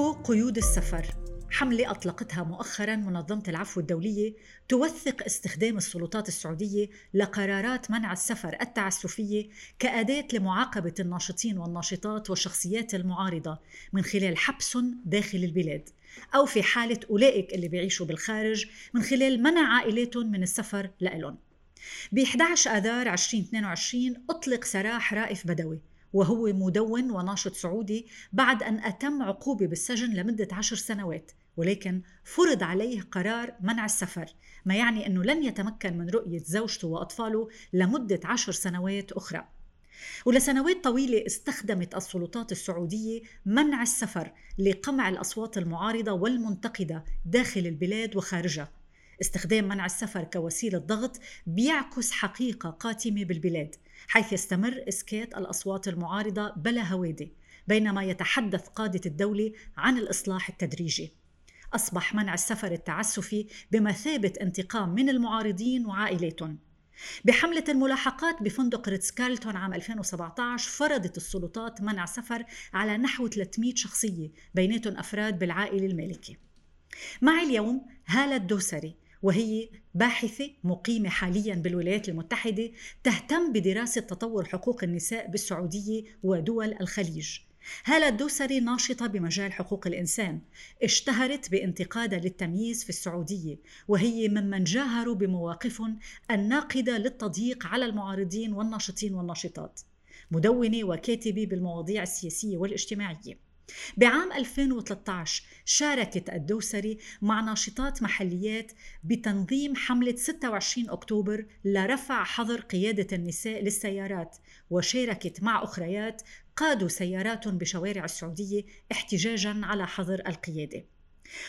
فكوا قيود السفر. حملة أطلقتها مؤخرا منظمة العفو الدولية توثق استخدام السلطات السعودية لقرارات منع السفر التعسفية كأداة لمعاقبة الناشطين والناشطات والشخصيات المعارضة من خلال حبسهم داخل البلاد أو في حالة أولئك اللي بيعيشوا بالخارج من خلال منع عائلاتهم من السفر لإلهم. ب 11 آذار 2022 أطلق سراح رائف بدوي وهو مدون وناشط سعودي بعد أن أتم عقوبة بالسجن لمدة عشر سنوات ولكن فرض عليه قرار منع السفر ما يعني أنه لن يتمكن من رؤية زوجته وأطفاله لمدة عشر سنوات أخرى. ولسنوات طويلة استخدمت السلطات السعودية منع السفر لقمع الأصوات المعارضة والمنتقدة داخل البلاد وخارجها. استخدام منع السفر كوسيلة ضغط بيعكس حقيقة قاتمة بالبلاد. حيث يستمر إسكات الأصوات المعارضة بلا هوادي بينما يتحدث قادة الدولة عن الإصلاح التدريجي. أصبح منع السفر التعسفي بمثابة انتقام من المعارضين وعائلاتهم. بحملة الملاحقات بفندق ريتز كارلتون عام 2017 فرضت السلطات منع سفر على نحو 300 شخصية بيناتهم أفراد بالعائلة المالكة. معي اليوم هالة الدوسري وهي باحثة مقيمة حاليا بالولايات المتحدة تهتم بدراسة تطور حقوق النساء بالسعودية ودول الخليج. هالة الدوسري ناشطة بمجال حقوق الإنسان اشتهرت بانتقادها للتمييز في السعودية وهي ممن جاهروا بمواقفهم الناقدة للتضييق على المعارضين والناشطين والناشطات. مدونة وكاتبة بالمواضيع السياسية والاجتماعية. بعام 2013 شاركت الدوسري مع ناشطات محليات بتنظيم حملة 26 أكتوبر لرفع حظر قيادة النساء للسيارات وشاركت مع أخريات قادوا سياراتهم بشوارع السعودية احتجاجا على حظر القيادة.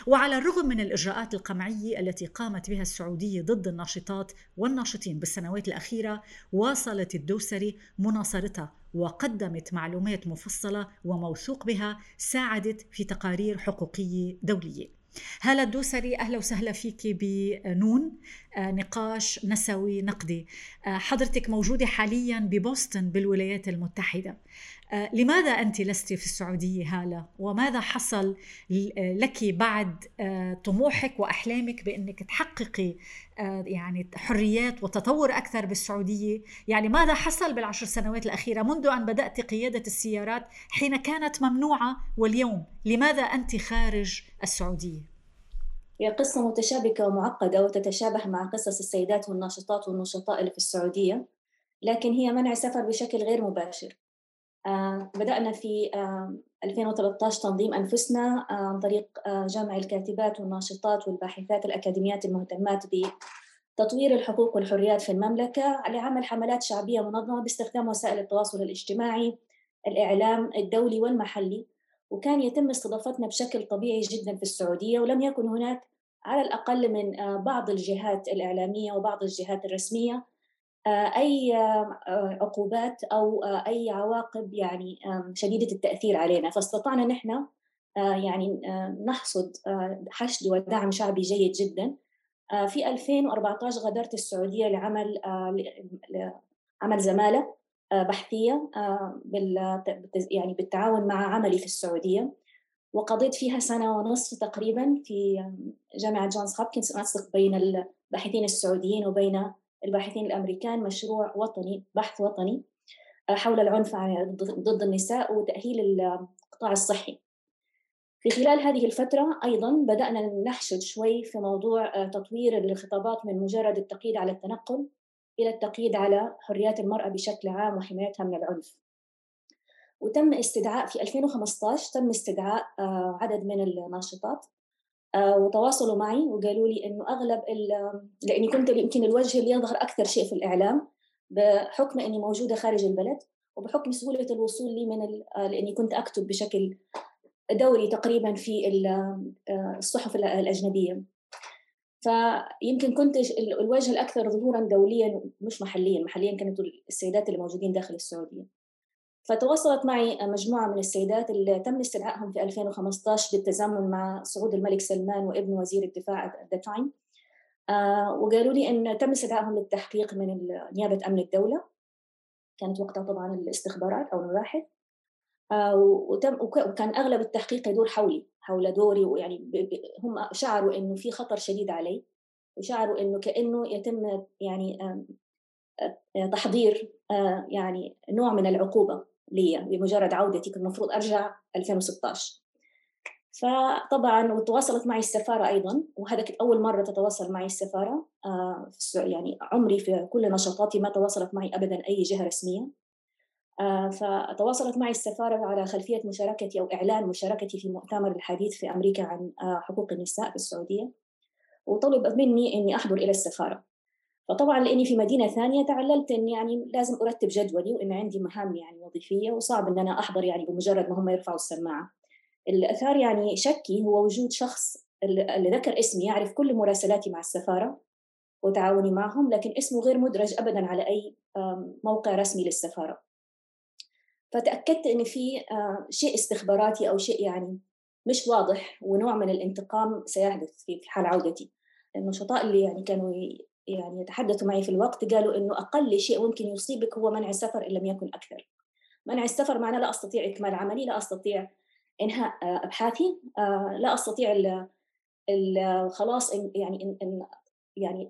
وعلى الرغم من الإجراءات القمعية التي قامت بها السعودية ضد الناشطات والناشطين بالسنوات الأخيرة واصلت الدوسري مناصرتها وقدمت معلومات مفصلة وموثوق بها ساعدت في تقارير حقوقية دولية. هلا الدوسري أهلا وسهلا فيك بنون آه، نقاش نسوي نقدي. آه، حضرتك موجودة حاليا ببوسطن بالولايات المتحدة. لماذا أنت لست في السعودية هالة؟ وماذا حصل لك بعد طموحك وأحلامك بأنك تحققي يعني حريات وتطور أكثر بالسعودية؟ يعني ماذا حصل بالعشر سنوات الأخيرة منذ أن بدأت قيادة السيارات حين كانت ممنوعة واليوم؟ لماذا أنت خارج السعودية؟ هي قصة متشابكة ومعقدة وتتشابه مع قصص السيدات والناشطات والنشطاء اللي في السعودية لكن هي منع سفر بشكل غير مباشر. آه بدأنا في آه 2013 تنظيم أنفسنا آه عن طريق آه جمع الكاتبات والناشطات والباحثات الأكاديميات المهتمات بتطوير الحقوق والحريات في المملكة لعمل حملات شعبية منظمة باستخدام وسائل التواصل الاجتماعي الإعلام الدولي والمحلي. وكان يتم استضافتنا بشكل طبيعي جدا في السعودية ولم يكن هناك على الأقل من آه، بعض الجهات الإعلامية وبعض الجهات الرسمية آه، أي آه، عقوبات أو أي عواقب يعني شديدة التأثير علينا. فاستطعنا نحن يعني نحصد حشد ودعم شعبي جيد جدا. في 2014 غادرت السعودية لعمل عمل زمالة بحثية يعني بالتعاون مع عملي في السعودية. وقضيت فيها سنة ونصف تقريبا في جامعة جونز هوبكنز أنسق بين الباحثين السعوديين وبين الباحثين الأمريكان مشروع وطني بحث وطني آه، حول العنف ضد النساء وتأهيل القطاع الصحي. في خلال هذه الفترة أيضا بدأنا نحشد شوي في موضوع آه، تطوير الخطابات من مجرد التقييد على التنقل إلى التقييد على حريات المرأة بشكل عام وحمايتها من العنف. وتم استدعاء في 2015 تم استدعاء آه، عدد من الناشطات. وتواصلوا معي وقالوا لي إنه أغلب لأني كنت يمكن الوجه اللي يظهر أكثر شيء في الإعلام بحكم إني موجودة خارج البلد وبحكم سهولة الوصول لي من آه، لأني كنت أكتب بشكل دوري تقريبا في الصحف الأجنبية. فيمكن كنت الوجه الأكثر ظهورا دوليا مش محليا محليا كانت السيدات اللي موجودين داخل السعودية. فتواصلت معي مجموعة من السيدات اللي تم استدعائهم في 2015 بالتزامن مع صعود الملك سلمان وابن وزير الدفاع at the time. آه وقالوا لي أن تم استدعائهم للتحقيق من نيابة أمن الدولة. كانت وقتها طبعا الاستخبارات أو المباحث. آه، وتم وكان أغلب التحقيق يدور حولي حول دوري ويعني هم شعروا إنه في خطر شديد علي وشعروا إنه كأنه يتم يعني تحضير يعني نوع من العقوبة. لي بمجرد عودتي كان المفروض أرجع 2016 فطبعا وتواصلت معي السفارة أيضا وهذا كانت أول مرة تتواصل معي السفارة يعني عمري في كل نشاطاتي ما تواصلت معي ابدا أي جهة رسمية. آه، فتواصلت معي السفارة على خلفية مشاركتي أو إعلان مشاركتي في مؤتمر الحديث في أمريكا عن آه، حقوق النساء في السعودية. وطلب مني أني أحضر إلى السفارة. فطبعا لأني في مدينة ثانية تعللت اني يعني لازم أرتب جدولي وإن عندي مهام يعني وظيفية وصعب إن أنا أحضر يعني بمجرد ما هم يرفعوا السماعة. اللي اثار يعني شكي هو وجود شخص اللي ذكر اسمي يعرف كل مراسلاتي مع السفارة وتعاوني معهم لكن اسمه غير مدرج ابدا على أي موقع رسمي للسفارة. فتأكدت إن في شيء استخباراتي أو شيء يعني مش واضح ونوع من الانتقام سيحدث في حال عودتي النشطاء اللي يعني كانوا يعني يتحدثوا معي في الوقت قالوا إنه أقل شيء ممكن يصيبك هو منع السفر إن لم يكن أكثر. منع السفر معناه لا أستطيع إكمال عملي لا أستطيع إنهاء آه، أبحاثي آه، لا أستطيع خلاص يعني إن إن يعني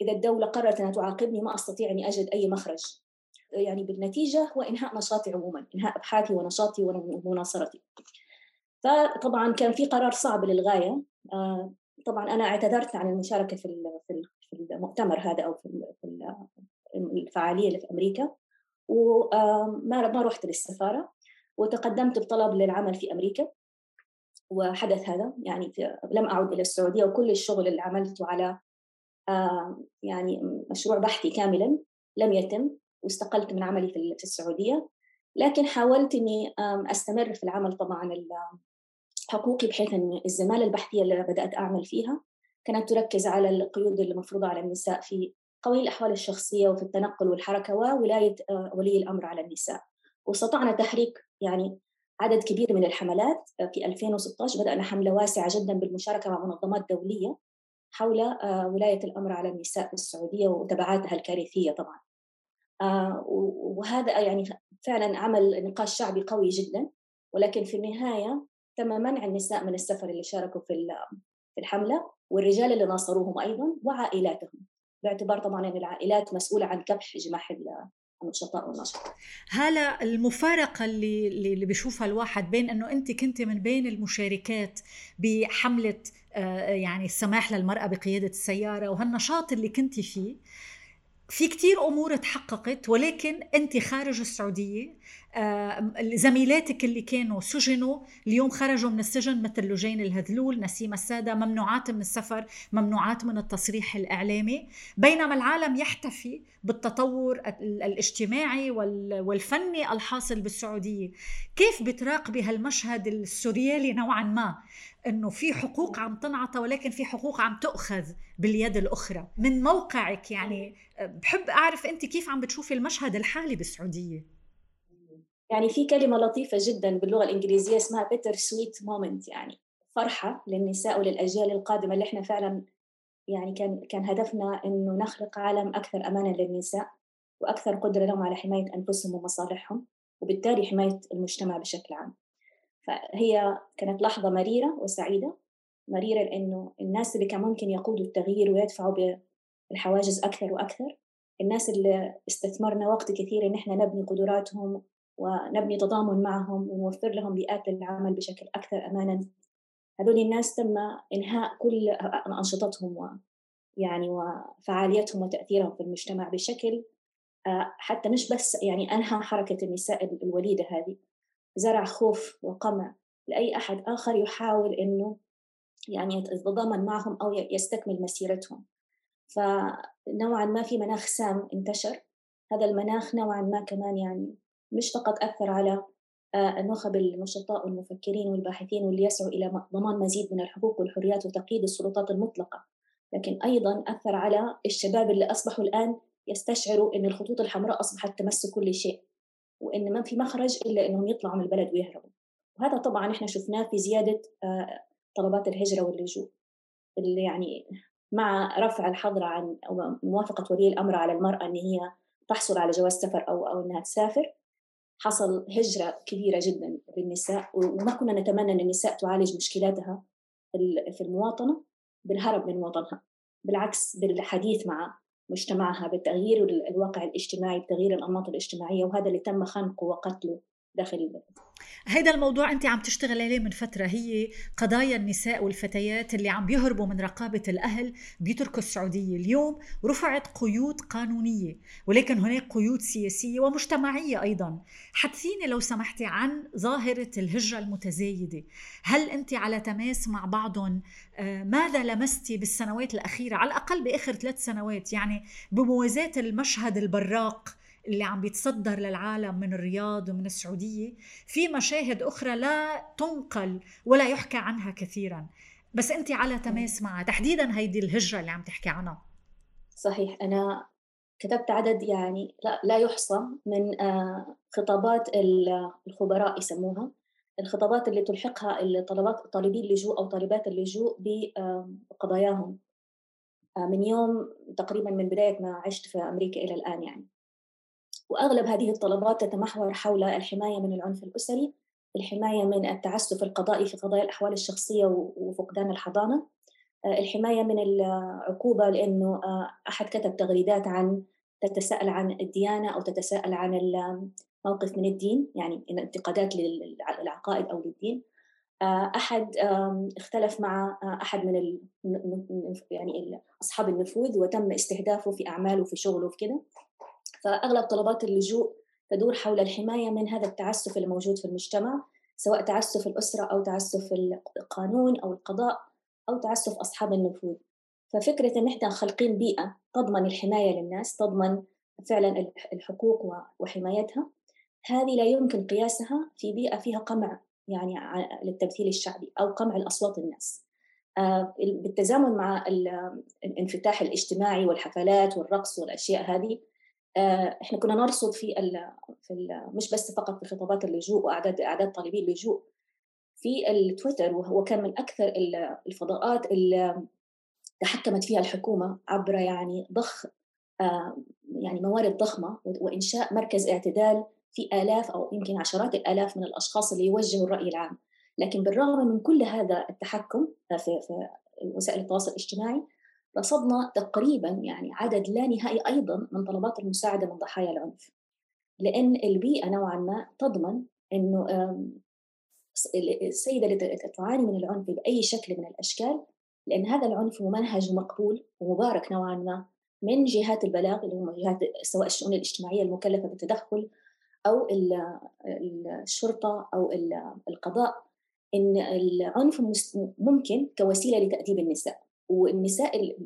إذا الدولة قررت إنها تعاقبني ما أستطيع إني أجد أي مخرج. يعني بالنتيجة هو إنهاء نشاطي عموما إنهاء أبحاثي ونشاطي ومناصرتي. فطبعا كان في قرار صعب للغاية آه، طبعا أنا اعتذرت عن المشاركة في في المؤتمر هذا أو في الفعالية اللي في أمريكا. وما ما رحت للسفارة. وتقدمت بطلب للعمل في أمريكا. وحدث هذا. يعني لم أعد إلى السعودية. وكل الشغل اللي عملته على يعني مشروع بحثي كاملا لم يتم. واستقلت من عملي في السعودية. لكن حاولت أني أستمر في العمل طبعا حقوقي بحيث أن الزمالة البحثية اللي بدأت أعمل فيها كانت تركز على القيود المفروضة على النساء في قوي الأحوال الشخصية وفي التنقل والحركة وولاية ولي الأمر على النساء. واستطعنا تحريك يعني عدد كبير من الحملات. في 2016 بدأنا حملة واسعة جدا بالمشاركة مع منظمات دولية حول ولاية الأمر على النساء في السعودية وتبعاتها الكارثية طبعا. آه، وهذا يعني فعلا عمل نقاش شعبي قوي جدا. ولكن في النهاية تم منع النساء من السفر اللي شاركوا في في الحملة والرجال اللي ناصروهم أيضا وعائلاتهم. باعتبار طبعا إن العائلات مسؤولة عن كبح جماح النشطاء والنشط هلا المفارقة اللي اللي بيشوفها الواحد بين إنه أنت كنت من بين المشاركات بحملة آه، يعني السماح للمرأة بقيادة السيارة وهالنشاط اللي كنت فيه في كتير أمور تحققت ولكن أنت خارج السعودية آه، زميلاتك اللي كانوا سجنوا اليوم خرجوا من السجن مثل لجين الهذلول نسيم السادة ممنوعات من السفر ممنوعات من التصريح الإعلامي. بينما العالم يحتفي بالتطور الاجتماعي والفني الحاصل بالسعودية. كيف بتراقبي هالمشهد السوريالي نوعا ما؟ إنه في حقوق عم تنعطى ولكن في حقوق عم تؤخذ باليد الأخرى. من موقعك يعني بحب أعرف أنت كيف عم بتشوفي المشهد الحالي بالسعودية؟ يعني في كلمة لطيفة جدا باللغة الإنجليزية اسمها bitter sweet moment يعني فرحة للنساء وللأجيال القادمة اللي إحنا فعلا يعني كان كان هدفنا إنه نخلق عالم أكثر أمانا للنساء وأكثر قدرة لهم على حماية أنفسهم ومصالحهم وبالتالي حماية المجتمع بشكل عام. فهي كانت لحظة مريرة وسعيدة مريرة لأنه الناس اللي كان ممكن يقودوا التغيير ويدفعوا بالحواجز أكثر وأكثر الناس اللي استثمرنا وقت كثير إن إحنا نبني قدراتهم ونبني تضامن معهم ونوفر لهم بيئات للعمل بشكل أكثر أمانا. هذول الناس تم إنهاء كل أنشطتهم و يعني وفعاليتهم وتأثيرهم في المجتمع بشكل آه، حتى مش بس يعني أنهى حركة النساء الوليدة هذه. زرع خوف وقمع لأي أحد آخر يحاول إنه يعني يتضامن معهم أو يستكمل مسيرتهم. فنوعا ما في مناخ سام انتشر. هذا المناخ نوعا ما كمان يعني مش فقط أثر على آه، النخب النشطاء والمفكرين والباحثين واللي يسعوا إلى ضمان مزيد من الحقوق والحريات وتقييد السلطات المطلقة. لكن أيضا أثر على الشباب اللي أصبحوا الآن يستشعروا أن الخطوط الحمراء أصبحت تمس كل شيء وأن ما في مخرج إلا أنهم يطلعوا من البلد ويهربوا. وهذا طبعا إحنا شفناه في زيادة آه، طلبات الهجرة واللجوء اللي يعني مع رفع الحظر عن موافقة ولي الأمر على المرأة أن هي تحصل على جواز سفر أو أو أنها تسافر حصل هجرة كبيرة جدا بالنساء وما كنا نتمنى أن النساء تعالج مشكلاتها في المواطنة بالهرب من وطنها. بالعكس بالحديث مع مجتمعها بتغيير الواقع الاجتماعي بتغيير الأنماط الاجتماعية وهذا اللي تم خنقه وقتله. داخل البلد. هيدا الموضوع انت عم تشتغل عليه من فترة هي قضايا النساء والفتيات اللي عم بيهربوا من رقابة الأهل بيتركوا السعودية. اليوم رفعت قيود قانونية ولكن هناك قيود سياسية ومجتمعية أيضا. حدثيني لو سمحتي عن ظاهرة الهجرة المتزايدة. هل انت على تماس مع بعضهم؟ آه، ماذا لمستي بالسنوات الأخيرة؟ على الأقل بآخر ثلاث سنوات يعني بموازاة المشهد البراق اللي عم بيتصدر للعالم من الرياض ومن السعودية في مشاهد أخرى لا تنقل ولا يحكى عنها كثيرا. بس أنت على تماس معها. تحديدا هيدي الهجرة اللي عم تحكي عنها. صحيح. أنا كتبت عدد يعني لا, لا يحصى من آه، خطابات الخبراء يسموها. الخطابات اللي تلحقها الطلبات طالبي اللجوء أو طالبات اللجوء بقضاياهم آه، من يوم تقريبا من بداية ما عشت في أمريكا إلى الآن يعني. وأغلب هذه الطلبات تتمحور حول الحماية من العنف الأسري، الحماية من التعسف القضائي في قضايا الأحوال الشخصية وفقدان الحضانة، آه، الحماية من العقوبة لأنه آه، أحد كتب تغريدات عن تتساءل عن الديانة أو تتساءل عن الموقف من الدين يعني انتقادات للعقائد أو للدين. آه، أحد اختلف مع أحد من يعني أصحاب النفوذ وتم استهدافه في أعماله وفي شغله كده. فأغلب طلبات اللجوء تدور حول الحماية من هذا التعسف الموجود في المجتمع سواء تعسف الأسرة أو تعسف القانون أو القضاء أو تعسف أصحاب النفوذ. ففكرة أن إحنا خلقين بيئة تضمن الحماية للناس تضمن فعلا الحقوق وحمايتها هذه لا يمكن قياسها في بيئة فيها قمع يعني للتمثيل الشعبي أو قمع الأصوات الناس. آه، بالتزامن مع الانفتاح الاجتماعي والحفلات والرقص والأشياء هذه إحنا كنا نرصد في ال في ال مش بس فقط في خطابات اللجوء وأعداد أعداد طالبي اللجوء في التويتر وهو كان من أكثر الفضاءات اللي تحكمت فيها الحكومة عبر يعني ضخ آه، يعني موارد ضخمة وإنشاء مركز اعتدال في آلاف أو يمكن عشرات الآلاف من الأشخاص اللي يوجهوا الرأي العام. لكن بالرغم من كل هذا التحكم في, في وسائل التواصل الاجتماعي رصدنا تقريبا يعني عدد لا نهائي أيضا من طلبات المساعدة من ضحايا العنف. لأن البيئة نوعا ما تضمن إنه السيدة اللي تعاني من العنف بأي شكل من الأشكال لأن هذا العنف ممنهج ومقبول ومبارك نوعا ما من جهات البلاغ اللي هم جهات سواء الشؤون الاجتماعية المكلفة بالتدخل أو الشرطة أو القضاء. إن العنف ممكن كوسيلة لتأديب النساء. والنساء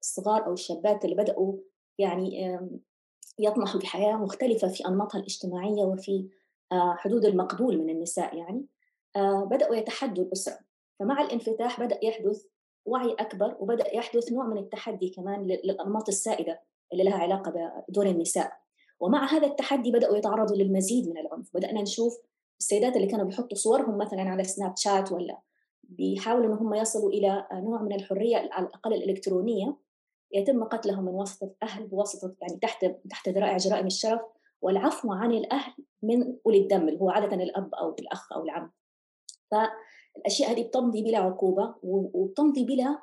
الصغار أو الشابات اللي بدأوا يعني يطمحوا بحياه مختلفة في أنماطها الاجتماعية وفي آه، حدود المقبول من النساء يعني آه، بدأوا يتحدوا الأسرة. فمع الانفتاح بدأ يحدث وعي أكبر وبدأ يحدث نوع من التحدي كمان للأنماط السائدة اللي لها علاقة بدور النساء. ومع هذا التحدي بدأوا يتعرضوا للمزيد من العنف. بدأنا نشوف السيدات اللي كانوا بيحطوا صورهم مثلا على سناب شات ولا بيحاولوا ان هم يصلوا إلى نوع من الحرية على الأقل الإلكترونية يتم قتلهم من وسط الأهل بواسطه يعني تحت تحت ذرائع جرائم الشرف والعفو عن الأهل من أولي الدم اللي هو عادة الأب أو الأخ أو العم. فالأشياء هذه بتمضي بلا عقوبة وبتمضي بلا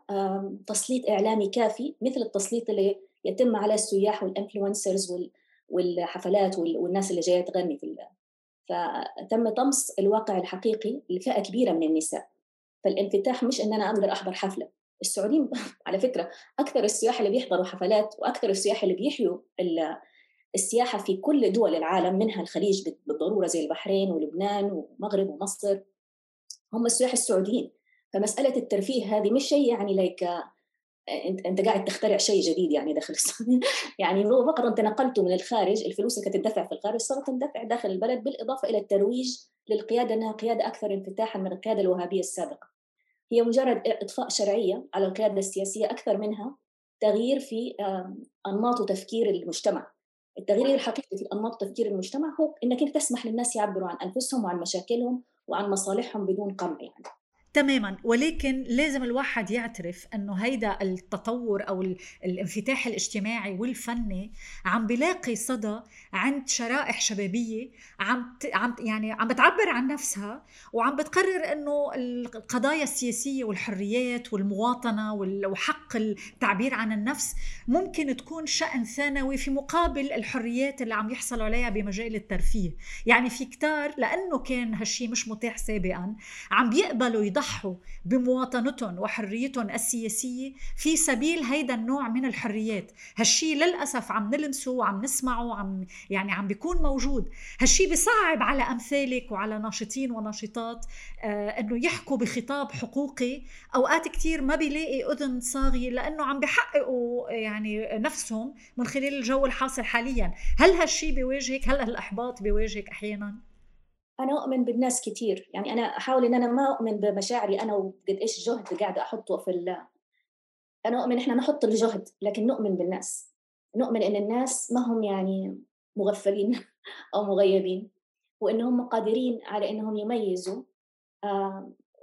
تسليط إعلامي كافي مثل التسليط اللي يتم على السياح وال influencers والحفلات والناس اللي جاية تغني في فتم طمس الواقع الحقيقي لفئة كبيرة من النساء فالانفتاح مش إن أنا أقدر أحضر حفلة. السعوديين على فكرة أكثر السياح اللي بيحضروا حفلات وأكثر السياح اللي بيحيوا السياحة في كل دول العالم منها الخليج بالضرورة زي البحرين ولبنان والمغرب ومصر هم السياح السعوديين. فمسألة الترفيه هذه مش شيء يعني ليك انت أنت قاعد تخترع شيء جديد يعني داخل يعني هو فقط انت نقلته من الخارج الفلوس اللي كانت تدفع في الخارج صارت تندفع داخل البلد بالإضافة إلى الترويج للقيادة إنها قيادة أكثر انفتاحا من القيادة الوهابية السابقة. هي مجرد إطفاء شرعية على القيادة السياسية أكثر منها تغيير في أنماط وتفكير المجتمع. التغيير الحقيقي في أنماط تفكير المجتمع هو إنك أنت تسمح للناس يعبروا عن أنفسهم وعن مشاكلهم وعن مصالحهم بدون قمع يعني. تماما. ولكن لازم الواحد يعترف إنه هيدا التطور أو الانفتاح الاجتماعي والفني عم بلاقي صدى عند شرائح شبابية عم عم يعني عم بتعبر عن نفسها وعم بتقرر إنه القضايا السياسية والحريات والمواطنة وحق التعبير عن النفس ممكن تكون شأن ثانوي في مقابل الحريات اللي عم يحصلوا عليها بمجال الترفيه. يعني في كتار لأنه كان هالشي مش متاح سابقا عم بيقبلوا يضحوا بمواطنتهم وحريتهم السياسية في سبيل هيدا النوع من الحريات. هالشي للأسف عم نلمسه وعم نسمعه عم يعني عم بيكون موجود. هالشي بصعب على أمثالك وعلى ناشطين وناشطات آه أنه يحكوا بخطاب حقوقي. أوقات كتير ما بيلاقي أذن صاغية لأنه عم بيحققوا يعني نفسهم من خلال الجو الحاصل حاليا. هل هالشي بيواجهك؟ هل هالإحباط بيواجهك أحيانا؟ أنا أؤمن بالناس كثير يعني أنا أحاول إن أنا ما أؤمن بمشاعري أنا وقد إيش جهد قاعدة أحطه في ال... أنا أؤمن إحنا نحط الجهد لكن نؤمن بالناس. نؤمن إن الناس ما هم يعني مغفلين أو مغيبين وإنهم قادرين على إنهم يميزوا.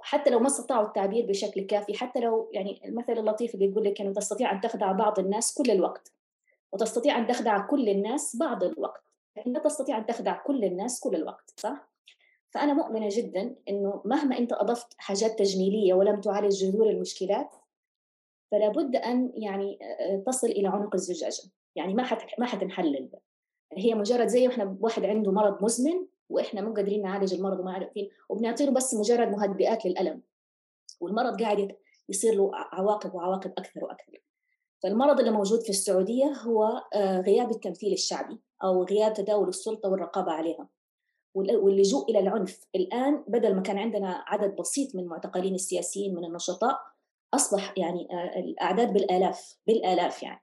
حتى لو ما استطاعوا التعبير بشكل كافي حتى لو يعني المثل اللطيف اللي يقول لك إنه تستطيع أن تخدع بعض الناس كل الوقت وتستطيع أن تخدع كل الناس بعض الوقت. لكن لا تستطيع أن تخدع كل الناس كل الوقت صح؟ فأنا مؤمنة جدا إنه مهما أنت أضفت حاجات تجميلية ولم تعالج جذور المشكلات فلا بد أن يعني تصل إلى عنق الزجاجة. يعني ما حت ما حتنحل هي مجرد زي إحنا واحد عنده مرض مزمن وإحنا مو قادرين نعالج المرض وما عارفين وبنعطيه بس مجرد مهدئات للألم. والمرض قاعد يصير له عواقب وعواقب أكثر وأكثر. فالمرض اللي موجود في السعودية هو غياب التمثيل الشعبي أو غياب تداول السلطة والرقابة عليها. واللجوء إلى العنف. الآن بدل ما كان عندنا عدد بسيط من المعتقلين السياسيين من النشطاء أصبح يعني آه، الأعداد بالآلاف بالآلاف يعني.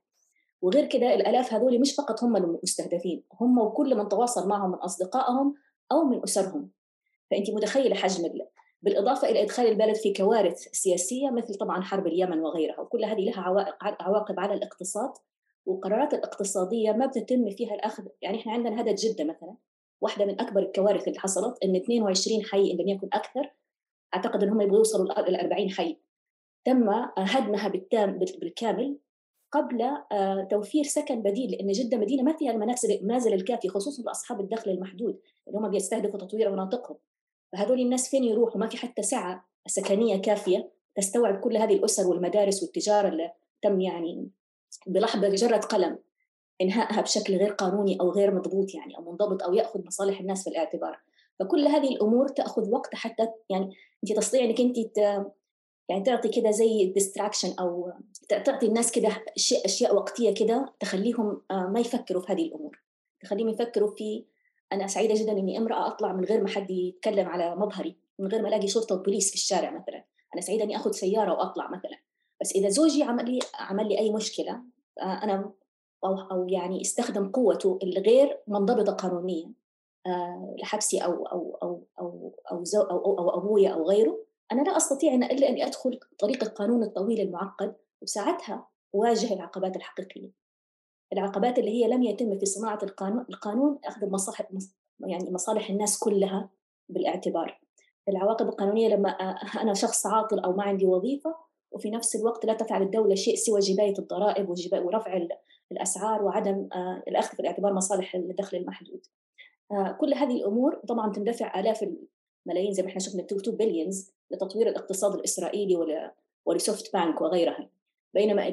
وغير كده الآلاف هذول مش فقط هم المستهدفين هم وكل من تواصل معهم من أصدقائهم أو من أسرهم. فانت متخيلة حجم بالإضافة إلى إدخال البلد في كوارث سياسية مثل طبعا حرب اليمن وغيرها. وكل هذه لها عواقب على الاقتصاد والقرارات الاقتصادية ما بتتم فيها الأخذ. يعني إحنا عندنا هذا جدة مثلا. واحدة من أكبر الكوارث اللي حصلت إن 22 حي إن لم يكن أكثر أعتقد إن هم يبغوا يوصلوا ل 40 حي. تم هدمها بالتام بالكامل قبل آه، توفير سكن بديل لأن جدة مدينة ما فيها المنازل المنازل الكافية خصوصا لأصحاب الدخل المحدود اللي هم بيستهدفوا تطوير مناطقهم. فهذول الناس فين يروحوا؟ ما في حتى سعه سكنية كافية تستوعب كل هذه الأسر والمدارس والتجارة اللي تم يعني بلحظة جره قلم. إنهائها بشكل غير قانوني أو غير مضبوط يعني أو منضبط أو يأخذ مصالح الناس في الاعتبار. فكل هذه الأمور تأخذ وقت حتى يعني انت تستطيع انك انت يعني تعطي كده زي ديستراكشن أو تعطي الناس كده أشياء أشياء وقتية كده تخليهم آه، ما يفكروا في هذه الأمور. تخليهم يفكروا في أنا سعيدة جدا إني امرأة أطلع من غير ما حد يتكلم على مظهري من غير ما ألاقي شرطه بوليس في الشارع مثلا. أنا سعيدة إني آخذ سيارة وأطلع مثلا. بس إذا زوجي عمل لي عمل لي أي مشكلة آه، أنا أو أو يعني استخدم قوته الغير منضبطة قانونيا آه، لحبسي أو أو أو أو أو, زو أو, أو, أو أبويا أو غيره. أنا لا أستطيع أن إلا أن أدخل طريق القانون الطويل المعقد وساعتها أواجه العقبات الحقيقية. العقبات اللي هي لم يتم في صناعة القانون القانون أخذ مصالح يعني مصالح الناس كلها بالاعتبار. العواقب القانونية لما أنا شخص عاطل أو ما عندي وظيفة وفي نفس الوقت لا تفعل الدولة شيء سوى جباية الضرائب ورفع الأسعار وعدم آه، الأخذ في الاعتبار مصالح الدخل المحدود. آه، كل هذه الأمور طبعا تندفع آلاف الملايين زي ما إحنا شفنا 2 بليونز لتطوير الاقتصاد الإسرائيلي ولسوفت بانك وغيرها. بينما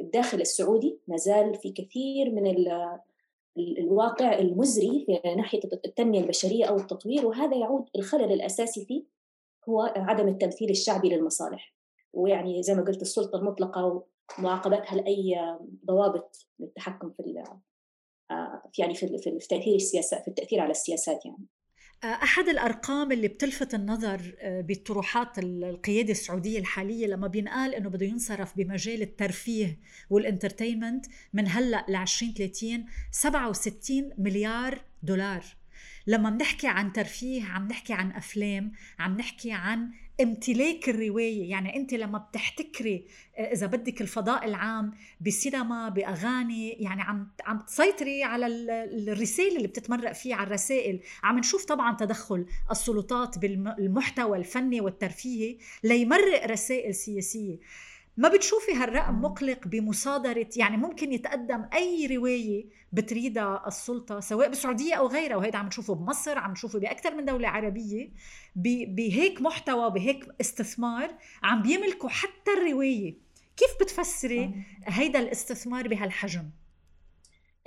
الداخل السعودي ما زال في كثير من الواقع المزري في ناحية التنمية البشرية أو التطوير وهذا يعود الخلل الأساسي فيه هو عدم التمثيل الشعبي للمصالح ويعني زي ما قلت السلطة المطلقة معاقبتها لأي ضوابط للتحكم في آه، يعني في في تأثير السياسات في التأثير على السياسات يعني. آه، أحد الأرقام اللي بتلفت النظر آه، بطروحات القيادة السعودية الحالية لما بينقال إنه بده ينصرف بمجال الترفيه والإنترتينمنت من هلأ ل 2030 67 مليار دولار. لما بنحكي عن ترفيه عم نحكي عن أفلام عم نحكي عن امتلاك الرواية. يعني أنت لما بتحتكري آه، إذا بدك الفضاء العام بسينما بأغاني يعني عم عم تسيطري على الرسالة اللي بتتمرق فيه على الرسائل. عم نشوف طبعا تدخل السلطات بالمحتوى الفني والترفيهي ليمرق رسائل سياسية. ما بتشوفي هالرقم مقلق بمصادرة يعني ممكن يتقدم أي رواية بتريدها السلطة سواء بالسعودية أو غيرها وهيدا عم نشوفه بمصر عم نشوفه بأكثر من دولة عربية بهيك محتوى بهيك استثمار عم بيملكوا حتى الرواية. كيف بتفسري هيدا الاستثمار بهالحجم؟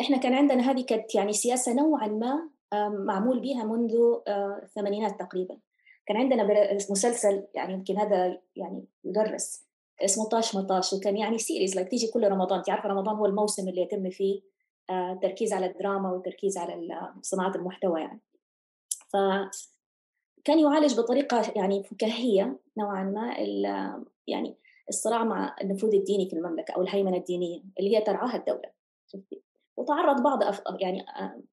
إحنا كان عندنا هذه كانت يعني سياسة نوعا ما معمول بها منذ آه، الثمانينات تقريبا. كان عندنا مسلسل يعني يمكن هذا يعني يدرس. اسمه طاش ما طاش وكان يعني series like تيجي كل رمضان. انت عارفه رمضان هو الموسم اللي يتم فيه التركيز آه، على الدراما والتركيز على صناعة المحتوى يعني. ف كان يعالج بطريقة يعني فكاهية نوعا ما يعني الصراع مع النفوذ الديني في المملكة أو الهيمنة الدينية اللي هي ترعاها الدولة. شفتي؟ وتعرض بعض. يعني آه،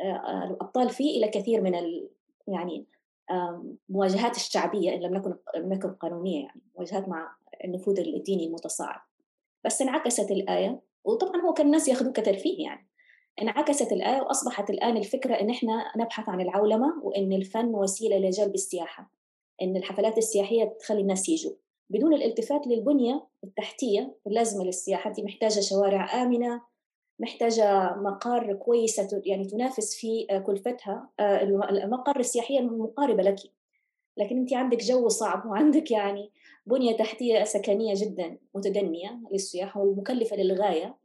آه، الأبطال فيه إلى كثير من ال... يعني مواجهات الشعبية إن لم نكن لم نكن قانونية يعني مواجهات مع النفوذ الديني المتصاعد. بس انعكست الآية وطبعا هو كان الناس ياخذوه كترفيه يعني. انعكست الآية وأصبحت الآن الفكرة إن إحنا نبحث عن العولمة وإن الفن وسيلة لجلب السياحة. إن الحفلات السياحية تخلي الناس يجوا. بدون الالتفات للبنية التحتية اللازمة للسياحة أنت محتاجة شوارع آمنة محتاجة مقار كويسة يعني تنافس في كلفتها آه، المقر السياحية المقاربة لك. لكن أنت عندك جو صعب وعندك يعني بنية تحتية سكنية جدا متدنية للسياح ومكلفة للغاية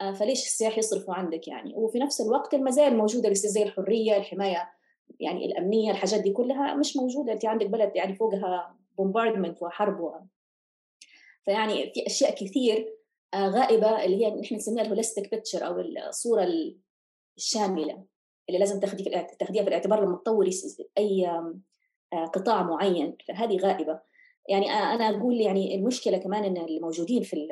آه، فليش السياح يصرفوا عندك يعني؟ وفي نفس الوقت المزايا الموجودة زي الحرية الحماية يعني الأمنية الحاجات دي كلها مش موجودة. أنت عندك بلد يعني فوقها bombardment وحرب و... فيعني في أشياء كثير آه، غائبة اللي هي نحن نسميها ال holistic picture أو الصورة الشاملة اللي لازم تاخديها في الاعتبار لما تطوري آه، قطاع معين فهذه غائبة. يعني أنا أقول يعني المشكلة كمان إن الموجودين في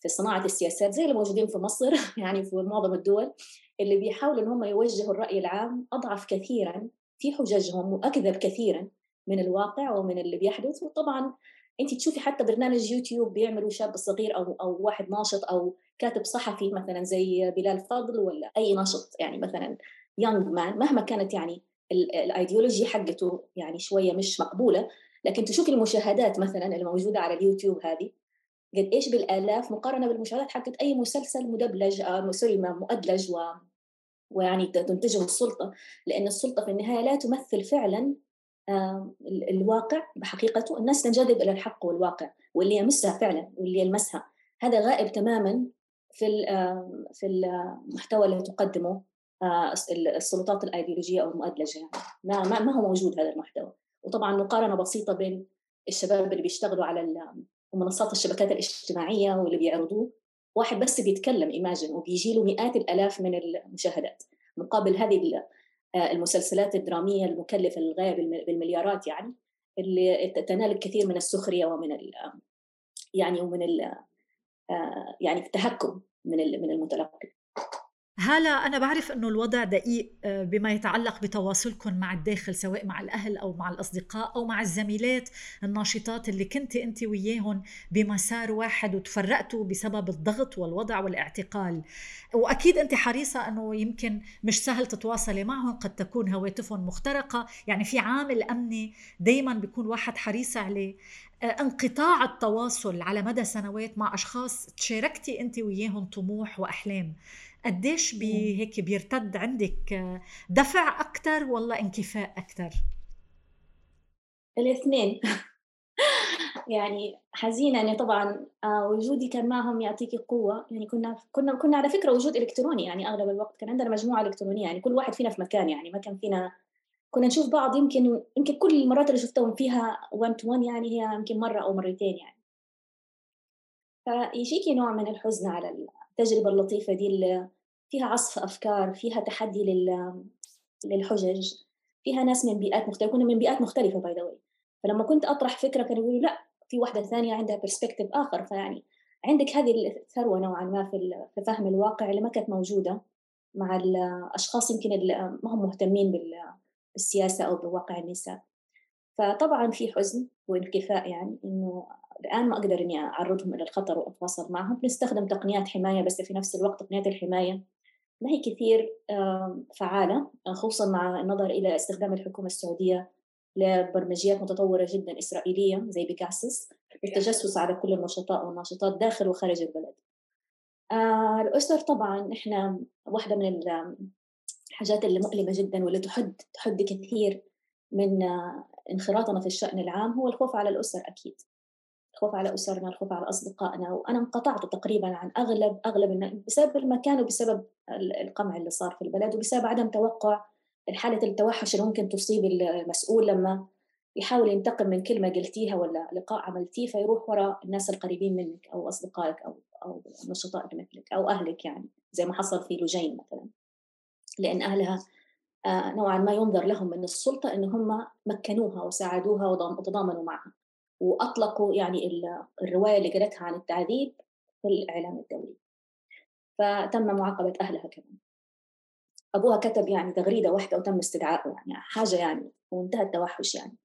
في صناعة السياسات زي اللي موجودين في مصر يعني في معظم الدول اللي بيحاولوا إن هم يوجهوا الرأي العام أضعف كثيرا في حججهم وأكذب كثيرا من الواقع ومن اللي بيحدث. وطبعا انت تشوفي حتى برنامج يوتيوب بيعملوا شاب صغير أو أو واحد ناشط أو كاتب صحفي مثلا زي بلال فضل ولا أي ناشط يعني مثلا young man مهما كانت يعني الايديولوجي حقته يعني شوية مش مقبولة لكن تشوفي المشاهدات مثلا اللي موجودة على اليوتيوب هذه قد إيش بالآلاف مقارنة بالمشاهدات حقت أي مسلسل مدبلج آه سوري مؤدلج و ويعني تنتجه السلطة لأن السلطة في النهاية لا تمثل فعلا الواقع بحقيقته الناس تنجذب إلى الحق والواقع واللي يمسها فعلا واللي يلمسها. هذا غائب تماما في في المحتوى اللي تقدمه. السلطات الأيديولوجية أو المؤدلجة يعني. ما ما هو موجود هذا المحتوى. وطبعا مقارنة بسيطة بين الشباب اللي بيشتغلوا على منصات الشبكات الاجتماعية واللي بيعرضوه واحد بس بيتكلم ايماجن وبيجي له مئات الآلاف من المشاهدات. مقابل هذه آه، المسلسلات الدرامية المكلفة للغاية بالمليارات يعني اللي تنال الكثير من السخرية ومن يعني ومن آه، يعني التهكم من من المتلقي. هلا أنا بعرف أنه الوضع دقيق آه، بما يتعلق بتواصلكم مع الداخل سواء مع الأهل أو مع الأصدقاء أو مع الزميلات الناشطات اللي كنت أنت وياهم بمسار واحد وتفرقتوا بسبب الضغط والوضع والاعتقال. وأكيد أنت حريصة أنه يمكن مش سهل تتواصلي معهم قد تكون هواتفهم مخترقة. يعني في عامل أمني دايما بيكون واحد حريص عليه. آه، انقطاع التواصل على مدى سنوات مع أشخاص تشاركتي أنت وياهم طموح وأحلام. قديش بي هيك بيرتد عندك دفع أكثر ولا انكفاء أكثر الاثنين. يعني حزينة اني طبعا آه، وجودي كان معهم يعطيكي قوة. يعني كنا كنا كنا على فكرة وجود إلكتروني يعني أغلب الوقت كان عندنا مجموعة إلكترونية. يعني كل واحد فينا في مكان يعني ما كان فينا كنا نشوف بعض. يمكن يمكن كل المرات اللي شفتهم فيها 1 to 1 يعني هي يمكن مرة أو مرتين يعني. فيجيكي نوع من الحزن على التجربة اللطيفة دي اللي فيها عصف أفكار فيها تحدي لل للحجج فيها ناس من بيئات مختلفه كنا من بيئات مختلفة by the فلما كنت أطرح فكره كانوا يقولوا لا في واحدة ثانية عندها perspective آخر فيعني عندك هذه الثروه نوعا ما في فهم الواقع اللي ما كانت موجودة مع الأشخاص يمكن اللي ما هم مهتمين بالسياسة أو بواقع النساء. فطبعا في حزن وانكفاء يعني إنه الآن ما أقدر إني أعرضهم إلى الخطر وأتواصل معهم. بنستخدم تقنيات حماية بس في نفس الوقت تقنيات الحماية ما هي كثير فعالة خصوصا مع النظر إلى استخدام الحكومة السعودية لبرمجيات متطورة جدا إسرائيلية زي بيكاسس للتجسس على كل النشطاء والناشطات داخل وخارج البلد. آه الأسر طبعا إحنا واحدة من الحاجات اللي مؤلمة جدا واللي تحد تحد كثير من انخراطنا في الشأن العام هو الخوف على الأسر أكيد. الخوف على أسرنا الخوف على أصدقائنا. وأنا انقطعت تقريبا عن أغلب أغلب بسبب المكان وبسبب القمع اللي صار في البلد وبسبب عدم توقع الحالة التوحش اللي ممكن تصيب المسؤول لما يحاول ينتقم من كلمة قلتيها ولا لقاء عملتيه فيروح وراء الناس القريبين منك أو أصدقائك أو أو النشطاء اللي مثلك أو أهلك يعني زي ما حصل في لجين مثلا. لأن أهلها آه، نوعا ما ينظر لهم من السلطة إن هم مكنوها وساعدوها وتضامنوا معها. وأطلقوا يعني الرواية اللي قالتها عن التعذيب في الإعلام الدولي. فتم معاقبة أهلها كمان. أبوها كتب يعني تغريدة واحدة وتم استدعائه يعني حاجة يعني وانتهى التوحش يعني.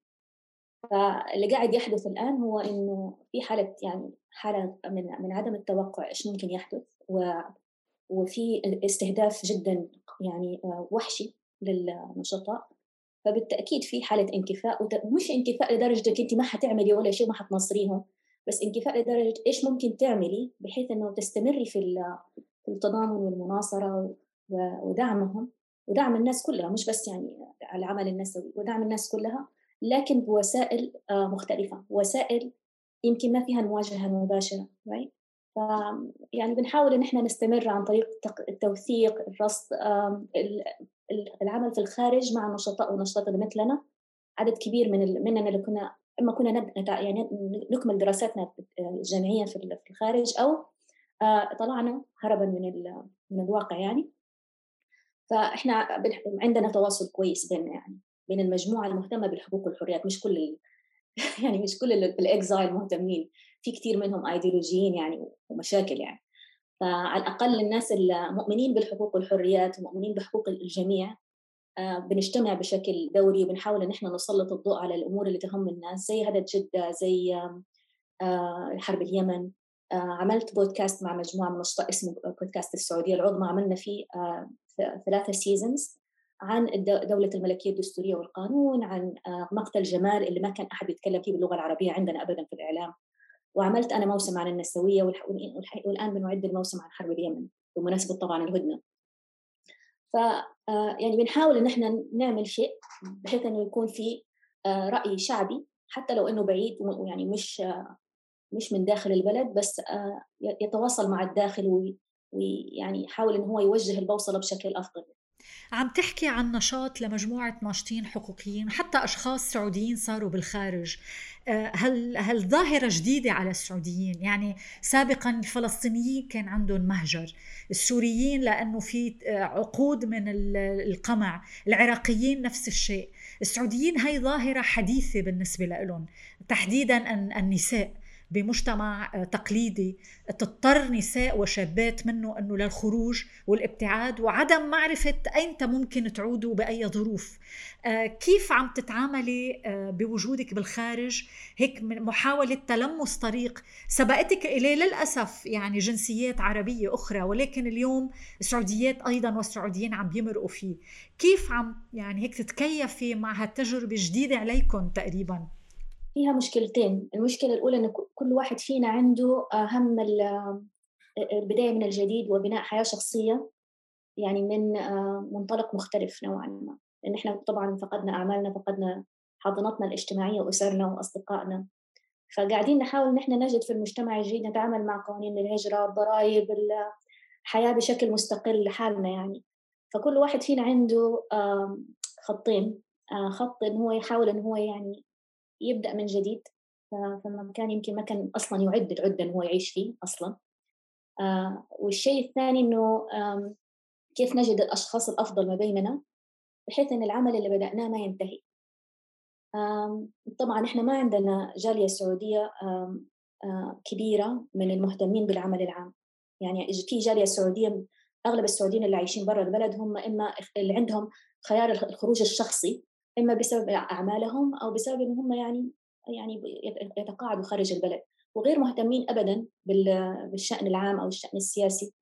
فاللي قاعد يحدث الآن هو إنه في حالة يعني حالة من من عدم التوقع إيش ممكن يحدث و وفي استهداف جدا يعني آه، وحشي للنشطاء. فبالتأكيد في حالة انكفاء ومش انكفاء لدرجه انت ما حتعملي ولا شيء ما حتنصريهم بس انكفاء لدرجة إيش ممكن تعملي بحيث إنه تستمري في في التضامن والمناصرة ودعمهم ودعم الناس كلها مش بس يعني العمل النسوي ودعم الناس كلها لكن بوسائل آه، مختلفة وسائل يمكن ما فيها المواجهه المباشره right? ف يعني بنحاول إن إحنا نستمر عن طريق التوثيق الرصد العمل في الخارج مع النشطاء والنشطات اللي مثلنا. عدد كبير من مننا اللي كنا إما كنا يعني نكمل دراساتنا الجامعيه في الخارج أو آه، طلعنا هربا من من الواقع يعني. فإحنا عندنا تواصل كويس بيننا يعني بين المجموعة المهتمة بالحقوق والحريات مش كل يعني مش كل ال exile مهتمين. في كثير منهم ايديولوجيين يعني ومشاكل يعني. فعلى الأقل الناس المؤمنين بالحقوق والحريات ومؤمنين بحقوق الجميع آه، بنجتمع بشكل دوري وبنحاول إن إحنا نسلط الضوء على الأمور اللي تهم الناس زي هدد جدة زي آه، حرب اليمن. آه، عملت بودكاست مع مجموعة من النشطاء اسمه بودكاست السعودية العظمى عملنا فيه ثلاثة seasons عن دولة الملكية الدستورية والقانون عن مقتل جمال اللي ما كان أحد يتكلم فيه باللغة العربية عندنا أبدا في الإعلام. وعملت أنا موسم عن النسوية والآن بنعد الموسم عن حرب اليمن بمناسبة طبعا الهدنة. ف آه، يعني بنحاول إن إحنا نعمل شيء بحيث إنه يكون في آه، رأي شعبي حتى لو إنه بعيد ويعني مش آه، مش من داخل البلد بس يتواصل مع الداخل ويعني يحاول إن هو يوجه البوصلة بشكل أفضل. عم تحكي عن نشاط لمجموعة ناشطين حقوقيين حتى أشخاص سعوديين صاروا بالخارج. آه، هل هل ظاهرة جديدة على السعوديين؟ يعني سابقا الفلسطينيين كان عندهم مهجر السوريين لأنه في آه، عقود من القمع العراقيين نفس الشيء. السعوديين هي ظاهرة حديثة بالنسبة لهم تحديدا النساء. بمجتمع آه، تقليدي تضطر نساء وشابات منه إنه للخروج والابتعاد وعدم معرفة ايمتى ممكن تعودوا بأي ظروف. آه، كيف عم تتعاملي آه، بوجودك بالخارج؟ هيك من محاولة تلمس طريق سبقتك إليه للأسف يعني جنسيات عربية أخرى ولكن اليوم السعوديات أيضا والسعوديين عم بيمرقوا فيه. كيف عم يعني هيك تتكيفي مع هالتجربة الجديدة عليكم تقريبا؟ فيها مشكلتين. المشكلة الأولى أن كل واحد فينا عنده هم البداية من الجديد وبناء حياة شخصية يعني من منطلق مختلف نوعا ما. لأن إحنا طبعا فقدنا أعمالنا فقدنا حاضنتنا الاجتماعية وأسرنا وأصدقائنا. فقاعدين نحاول إن إحنا نجد في المجتمع الجديد نتعامل مع قوانين الهجرة الضرائب الحياة بشكل مستقل لحالنا يعني. فكل واحد فينا عنده خطين. خط إن هو يحاول إن هو يعني يبدأ من جديد. فالمكان يمكن ما كان أصلا يعد العده إنه هو يعيش فيه أصلا. آه والشيء الثاني إنه كيف نجد الأشخاص الأفضل ما بيننا؟ بحيث إن العمل اللي بدأناه ما ينتهي. طبعا إحنا ما عندنا جالية سعودية كبيرة من المهتمين بالعمل العام. يعني في جالية سعودية أغلب السعوديين اللي عايشين برا البلد هم إما اللي عندهم خيار الخروج الشخصي إما بسبب أعمالهم أو بسبب إن هم يعني يعني يتقاعدوا خارج البلد وغير مهتمين ابدا بالشأن العام أو الشأن السياسي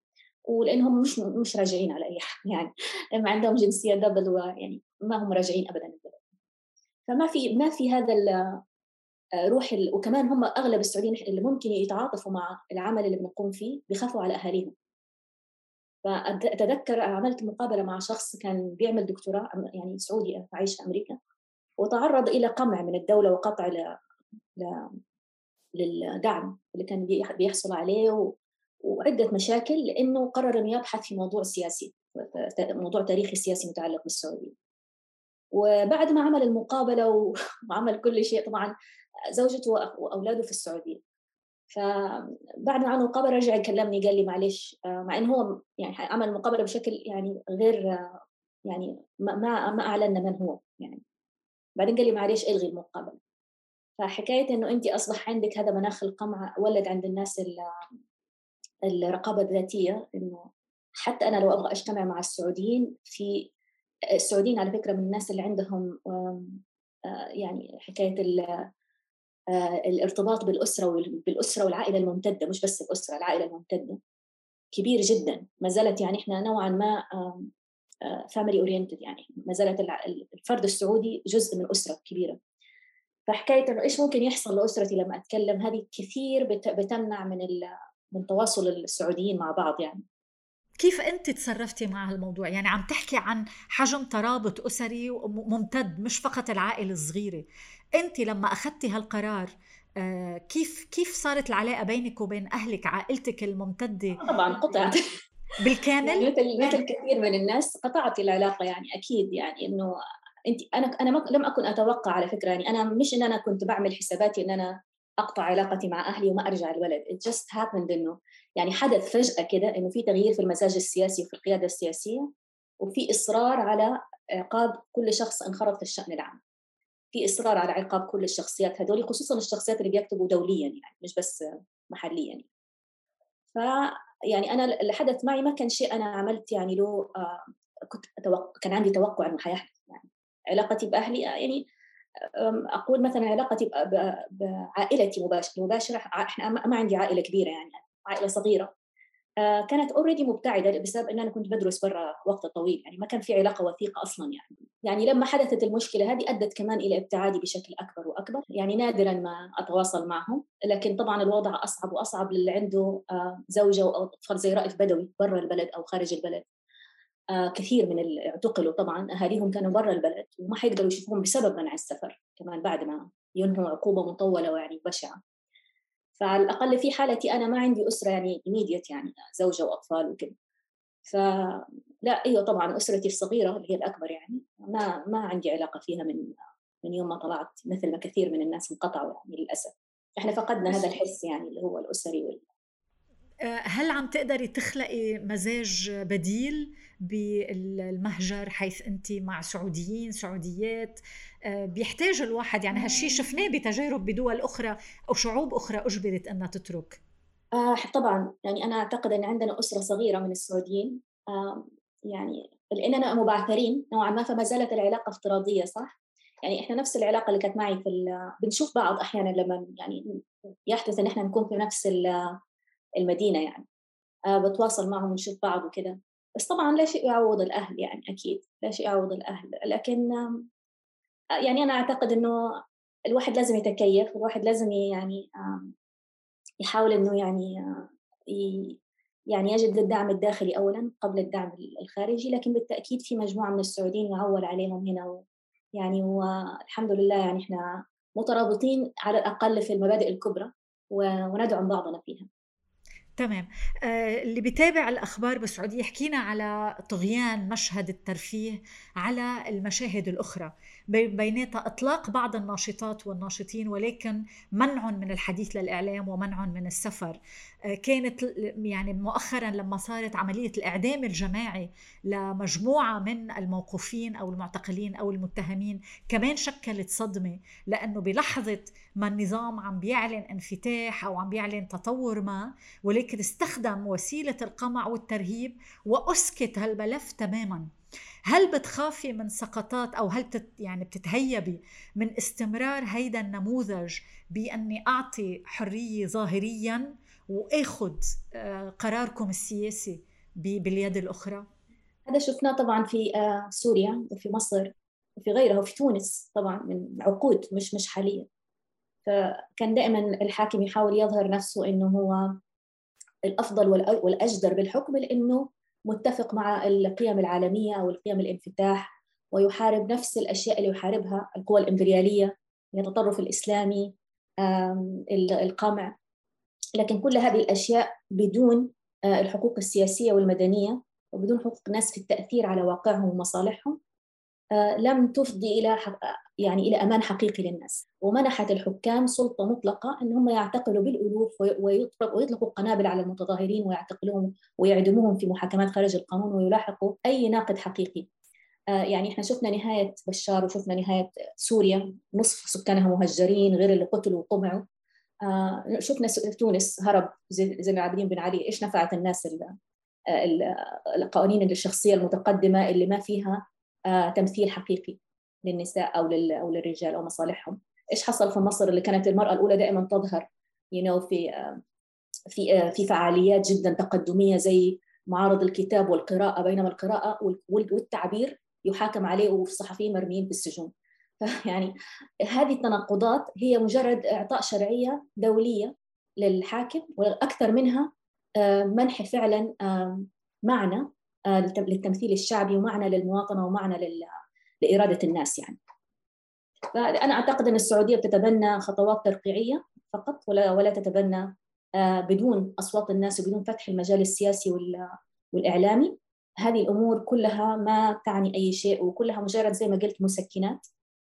ولأنهم مش مش راجعين على أي حال يعني اما عندهم جنسية دبل ويعني ما هم راجعين ابدا البلد فما في ما في هذا روح وكمان هم أغلب السعوديين اللي ممكن يتعاطفوا مع العمل اللي بنقوم فيه بيخافوا على أهاليهم. فأتذكر عملت مقابلة مع شخص كان بيعمل دكتوراه يعني سعودي عايش في أمريكا وتعرض إلى قمع من الدولة وقطع ل... ل... للدعم اللي كان بيحصل عليه و... وعدة مشاكل لأنه قرر أنه يبحث في موضوع سياسي موضوع تاريخي سياسي متعلق بالسعودية. وبعد ما عمل المقابلة وعمل كل شيء طبعا زوجته وأولاده في السعودية. فبعد ما عمل المقابله رجع يكلمني قال لي معلش آه، مع انه هو يعني عمل المقابله بشكل يعني غير يعني ما ما اعلنا من هو يعني. بعدين قال لي معلش إلغي المقابلة. فحكاية إنه انت أصبح عندك هذا مناخ القمع ولد عند الناس الرقابة الذاتية إنه حتى أنا لو أبغى أجتمع مع السعوديين في السعوديين على فكرة من الناس اللي عندهم آه، يعني حكاية آه، الارتباط بالأسرة بالأسرة والعائلة الممتدة مش بس الأسرة العائلة الممتدة. كبير جدا. ما زالت يعني إحنا نوعا ما family آه، oriented يعني. ما زالت الفرد السعودي جزء من أسرة كبيرة. فحكاية إنه إيش ممكن يحصل لأسرتي لما أتكلم هذه كثير بتمنع من من تواصل السعوديين مع بعض يعني. كيف أنت تصرفتي مع هالموضوع؟ يعني عم تحكي عن حجم ترابط أسري ممتد مش فقط العائلة الصغيرة. أنت لما أخذتي هالقرار آه، كيف كيف صارت العلاقة بينك وبين أهلك عائلتك الممتدة؟ طبعا قطعت. بالكامل؟ يعني مثل مثل كثير من الناس قطعت العلاقة يعني أكيد يعني إنه أنت أنا أنا لم أكن أتوقع على فكرة يعني أنا مش إن أنا كنت بعمل حساباتي إن أنا أقطع علاقتي مع أهلي وما أرجع البلد it just happened إنه يعني حدث فجأة كده إنه في تغيير في المزاج السياسي وفي القيادة السياسية وفي إصرار على عقاب كل شخص انخرط في الشأن العام. في إصرار على عقاب كل الشخصيات هذول خصوصا الشخصيات اللي بيكتبوا دوليا يعني مش بس محليا يعني. ف يعني أنا اللي حدث معي ما كان شيء أنا عملت يعني له آه كنت أتوقع كان عندي توقع إنه حيحدث يعني علاقتي بأهلي يعني أقول مثلا علاقتي بعائلتي مباشرة إحنا ما عندي عائلة كبيرة يعني عائلة صغيرة آه، كانت اوريدي مبتعدة بسبب إن أنا كنت بدرس برا وقت طويل. يعني ما كان في علاقة وثيقة أصلا يعني. يعني لما حدثت المشكلة هذه أدت كمان إلى ابتعادي بشكل أكبر وأكبر. يعني نادرا ما أتواصل معهم. لكن طبعا الوضع أصعب وأصعب للي عنده آه، زوجة أو أطفال زي رائف بدوي برا البلد أو خارج البلد. آه، كثير من اللي اعتقلوا طبعا أهاليهم كانوا برا البلد وما حيقدروا يشوفوهم بسبب منع السفر. كمان بعد ما ينهوا عقوبة مطولة ويعني بشعة. فعلى الأقل في حالتي أنا ما عندي أسرة يعني immediate يعني زوجة وأطفال وكذا فلا إيوه طبعا أسرتي الصغيرة اللي هي الأكبر يعني ما ما عندي علاقة فيها من من يوم ما طلعت مثل ما كثير من الناس انقطعوا يعني للأسف. إحنا فقدنا هذا الحس يعني اللي هو الأسري هل عم تقدري تخلقي مزاج بديل بالمهجر حيث أنت مع سعوديين سعوديات؟ آه، بيحتاج الواحد يعني هالشيء شفناه بتجارب بدول أخرى أو شعوب أخرى أجبرت أنها تترك. آه طبعا. يعني أنا أعتقد إن عندنا أسرة صغيرة من السعوديين. آه يعني لاننا مبعثرين نوعا ما فما زالت العلاقة افتراضية صح؟ يعني إحنا نفس العلاقة اللي كانت معي في بنشوف بعض أحيانا لما يعني يحدث إن إحنا نكون في نفس المدينة يعني. آه بتواصل معهم ونشوف بعض وكذا بس طبعا لا شيء يعوض الأهل يعني أكيد لا شيء يعوض الأهل. لكن يعني أنا أعتقد إنه الواحد لازم يتكيف الواحد لازم يعني يحاول إنه يعني يعني يجد الدعم الداخلي اولا قبل الدعم الخارجي. لكن بالتأكيد في مجموعة من السعوديين يعول عليهم هنا يعني والحمد لله يعني إحنا مترابطين على الأقل في المبادئ الكبرى وندعم بعضنا فيها. تمام. آه، اللي بيتابع الأخبار بالسعودية حكينا على طغيان مشهد الترفيه على المشاهد الأخرى. بيناتها إطلاق بعض الناشطات والناشطين ولكن منع من الحديث للإعلام ومنع من السفر. آه، كانت يعني مؤخرا لما صارت عملية الإعدام الجماعي لمجموعة من الموقوفين أو المعتقلين أو المتهمين كمان شكلت صدمة لأنه بلحظة ما النظام عم بيعلن انفتاح أو عم بيعلن تطور ما ولكن ولكن استخدم وسيلة القمع والترهيب وأسكت هالملف تماما هل بتخافي من سقطات أو هل بتت يعني بتتهيبي من استمرار هيدا النموذج بأني أعطي حرية ظاهريا وآخذ آه، قراركم السياسي باليد الأخرى؟ هذا شفناه طبعا في آه، سوريا وفي مصر وفي غيرها وفي تونس طبعا من عقود مش مش حاليا فكان دائما الحاكم يحاول يظهر نفسه إنه هو الأفضل والأجدر بالحكم لأنه متفق مع القيم العالمية أو القيم الانفتاح ويحارب نفس الأشياء اللي يحاربها القوى الإمبريالية التطرف الإسلامي القمع. لكن كل هذه الأشياء بدون آه، الحقوق السياسية والمدنية وبدون حقوق الناس في التأثير على واقعهم ومصالحهم لم تفضي إلى يعني إلى أمان حقيقي للناس. ومنحت الحكام سلطة مطلقة إن هم يعتقلوا بالألوف ويطلقوا قنابل على المتظاهرين ويعتقلوهم ويعدموهم في محاكمات خارج القانون ويلاحقوا أي ناقد حقيقي. آه، يعني إحنا شفنا نهاية بشار وشفنا نهاية سوريا. نصف سكانها مهجرين غير اللي قتلوا وقمعوا آه، شفنا تونس هرب زين العابدين بن علي. إيش نفعت الناس القوانين الشخصية المتقدمة اللي ما فيها آه، تمثيل حقيقي للنساء أو أو للرجال أو مصالحهم. إيش حصل في مصر اللي كانت المرأة الأولى دائما تظهر؟ You know في آه، في آه، في فعاليات جدا تقدمية زي معارض الكتاب والقراءة بينما القراءة والتعبير يحاكم عليه والصحفيين مرميين في السجون يعني هذه التناقضات هي مجرد إعطاء شرعية دولية للحاكم وأكثر منها منح فعلا معنى آه، للتمثيل الشعبي ومعنى للمواطنة ومعنى لإرادة الناس يعني. فأنا أعتقد أن السعودية بتتبنى خطوات ترقيعية فقط ولا ولا تتبنى آه، بدون أصوات الناس وبدون فتح المجال السياسي والإعلامي هذه الأمور كلها ما تعني أي شيء وكلها مجرد زي ما قلت مسكنات